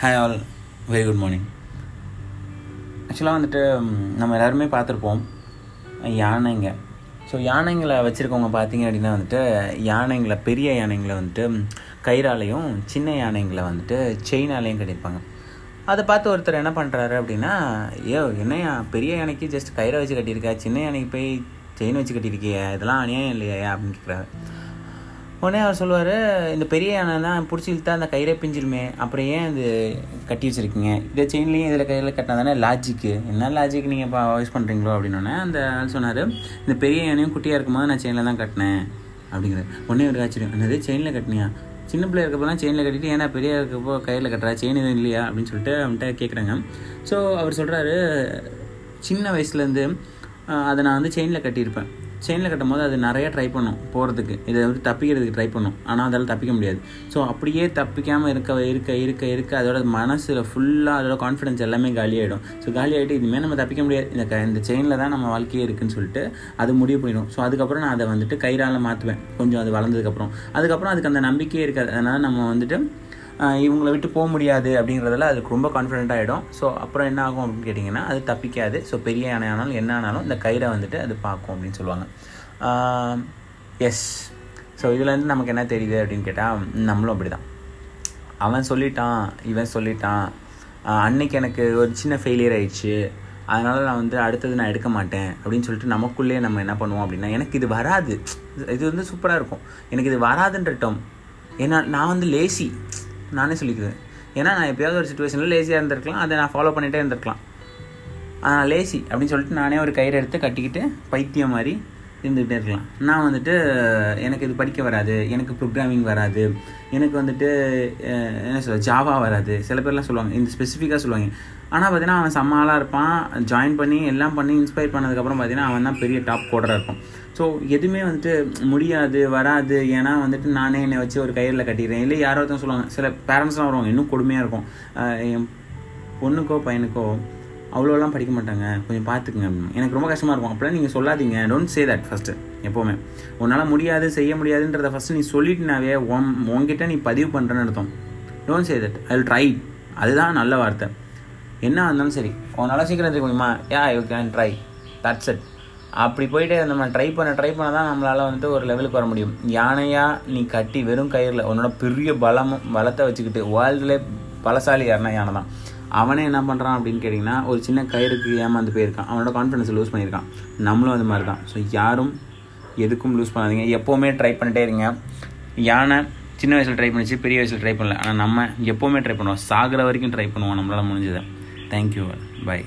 Hi all very good morning ஆக்சுவலாக வந்துட்டு நம்ம எல்லாருமே பார்த்துருப்போம். யானைங்க. ஸோ யானைங்களை வச்சுருக்கவங்க பார்த்தீங்க அப்படின்னா வந்துட்டு யானைங்களை பெரிய யானைங்களை வந்துட்டு கயிறாலையும் சின்ன யானைங்களை வந்துட்டு செயினாலையும் கட்டியிருப்பாங்க. அதை பார்த்து ஒருத்தர் என்ன பண்ணுறாரு அப்படின்னா ஏ என்னையா பெரிய யானைக்கு ஜஸ்ட் கயிறை வச்சு கட்டியிருக்கா? சின்ன யானைக்கு போய் செயின் வச்சு கட்டியிருக்கியா? இதெல்லாம் அநியாயம் இல்லையா? அப்படின்னு கேட்குறாரு உடனே அவர் சொல்லுவார் இந்த பெரிய யானை தான் பிடிச்சி இழுத்தா அந்த கயிறே பிஞ்சிருமே. அப்புறம் ஏன் இது கட்டி வச்சிருக்கீங்க? இதை செயின்லேயும் இதில் கையில் கட்டினா தானே லாஜிக்கு என்ன லாஜிக் நீங்கள் இப்போ வாய்ஸ் பண்ணுறீங்களோ அப்படின்னோடனே அந்த ஆள் சொன்னார் இந்த பெரிய யானையும் குட்டியாக இருக்கும்போது நான் செயினில் தான் கட்டினேன். அப்படிங்கிறது உடனே ஒரு ஆச்சரியம் என்னது செயினில் கட்டினியா? சின்ன பிள்ளை இருக்கப்போலாம் செயினில் கட்டிட்டு ஏன்னா பெரிய இருக்கப்போ கையில் கட்டுறா? செயின் எதுவும் இல்லையா? அப்படின்னு சொல்லிட்டு அவன்கிட்ட கேட்குறாங்க ஸோ அவர் சொல்கிறாரு சின்ன வயசுலேருந்து அதை நான் வந்து செயினில் கட்டியிருப்பேன். செயினில் கட்டும் போது அது நிறைய ட்ரை பண்ணும் போகிறதுக்கு இதை வந்து தப்பிக்கிறதுக்கு ட்ரை பண்ணும். ஆனால் அதால் தப்பிக்க முடியாது. ஸோ அப்படியே தப்பிக்காமல் இருக்க இருக்க இருக்க இருக்க அதோட மனசில் ஃபுல்லாக அதோட கான்ஃபிடன்ஸ் எல்லாமே காலியாகிடும் ஸோ காலியாகிட்டு இனிமேல் நம்ம தப்பிக்க முடியாது. இந்த க இந்த செயினில் தான் நம்ம வாழ்க்கையே இருக்குதுன்னு சொல்லிட்டு அது முடிவு போயிடும் ஸோ அதுக்கப்புறம் நான் அதை வந்துட்டு கயிறால் மாற்றுவேன் கொஞ்சம் அது வளர்ந்ததுக்கப்புறம். அதுக்கப்புறம் அதுக்கு அந்த நம்பிக்கையே இருக்காது. அதனால் நம்ம வந்துட்டு இவங்களை விட்டு போக முடியாது அப்படிங்கிறதுல அதுக்கு ரொம்ப கான்ஃபிடென்ட் ஆகிடும் ஸோ அப்புறம் என்ன ஆகும் அப்படின்னு கேட்டிங்கன்னா அது தப்பிக்காது. ஸோ பெரிய யானை ஆனாலும் என்ன ஆனாலும் இந்த கயிறை வந்துட்டு அது பார்க்கும் அப்படின்னு சொல்லுவாங்க. எஸ் ஸோ இதுலேருந்து நமக்கு என்ன தெரியுது அப்படின்னு கேட்டால் நம்மளும் அப்படி தான் அவன் சொல்லிட்டான் இவன் சொல்லிட்டான். அன்னைக்கு எனக்கு ஒரு சின்ன ஃபெயிலியர் ஆயிடுச்சு. அதனால் நான் வந்து அடுத்தது நான் எடுக்க மாட்டேன் அப்படின்னு சொல்லிட்டு நமக்குள்ளேயே நம்ம என்ன பண்ணுவோம் அப்படின்னா எனக்கு இது வராது. இது வந்து சூப்பராக இருக்கும். எனக்கு இது வராதுன்றட்டும் ஏன்னா நான் வந்து லேசி நானே சொல்லிக்கிறேன் ஏன்னா நான் எப்போயாவது ஒரு சுச்சுவேஷனில் லேசியாக இருந்திருக்கலாம். அதை நான் ஃபாலோ பண்ணிகிட்டே இருந்திருக்கலாம். ஆனால் லேசி அப்படின்னு சொல்லிட்டு நானே ஒரு கயிறு எடுத்து கட்டிக்கிட்டு பைத்தியம் மாதிரி இருந்துக்கிட்டே இருக்கலாம். நான் வந்துட்டு எனக்கு இது படிக்க வராது எனக்கு ப்ரோக்ராமிங் வராது எனக்கு வந்துட்டு என்ன சொல்ல ஜாவா வராது. சில பேர்லாம் சொல்லுவாங்க இந்த ஸ்பெசிஃபிக்காக சொல்லுவாங்க. ஆனால் பார்த்தீங்கன்னா அவன் சம்மாலாக இருப்பான் ஜாயின் பண்ணி எல்லாம் பண்ணி இன்ஸ்பயர் பண்ணதுக்கப்புறம் பார்த்தீங்கன்னா அவன் தான் பெரிய டாப் கோடராக இருக்கும் ஸோ எதுவுமே வந்துட்டு முடியாது வராது. ஏன்னா வந்துட்டு நானே என்னை வச்சு ஒரு கயிறில் கட்டிடுறேன் இல்லை யாரோ ஒருத்தன் சொல்லுவாங்க சில பேரண்ட்ஸ்லாம் வருவாங்க இன்னும் கொடுமையாக இருக்கும். என் பொண்ணுக்கோ பையனுக்கோ அவ்வளோலாம் படிக்க மாட்டாங்க. கொஞ்சம் பார்த்துக்குங்க. எனக்கு ரொம்ப கஷ்டமாக இருக்கும். அப்படிலாம் நீங்கள் சொல்லாதீங்க. டோன்ட் சே தட் ஃபஸ்ட்டு எப்போவுமே. உன்னால் முடியாது செய்ய முடியாதுன்றத ஃபஸ்ட்டு நீ சொல்லிட்டுனாவே உன் உங்ககிட்ட நீ பதிவு பண்ணுறேன்னு அர்த்தம். Don't say that I try அதுதான் நல்ல வார்த்தை. என்ன இருந்தாலும் சரி. உன்னால் சீக்கிரம் தெரியும் முடியுமா? Yeah you can try that's it அப்படி போயிட்டு நம்ம ட்ரை பண்ண ட்ரை பண்ண தான் நம்மளால் வந்துட்டு ஒரு லெவலுக்கு வர முடியும். யானையாக நீ கட்டி வெறும் கயிறில் உன்னோட பெரிய பலமும் பலத்தை வச்சுக்கிட்டு வேர்ல்டுலே பலசாலி யாருன்னா யானை தான் அவனே என்ன பண்ணுறான் அப்படின்னு கேட்டிங்கன்னா ஒரு சின்ன கயிறுக்கு ஏமாந்து போயிருக்கான். அவனோட கான்ஃபிடன்ஸ் லூஸ் பண்ணியிருக்கான். நம்மளும் அது மாதிரி தான் ஸோ யாரும் எதுக்கும் லூஸ் பண்ணாதீங்க. எப்போவுமே ட்ரை பண்ணிட்டே இருங்க. யானை சின்ன வயசில் ட்ரை பண்ணிச்சு பெரிய வயசில் ட்ரை பண்ணல. ஆனால் நம்ம எப்போவுமே ட்ரை பண்ணுவோம். சாகிற வரைக்கும் ட்ரை பண்ணுவோம். நம்மளால் முடிஞ்சதை. Thank you bye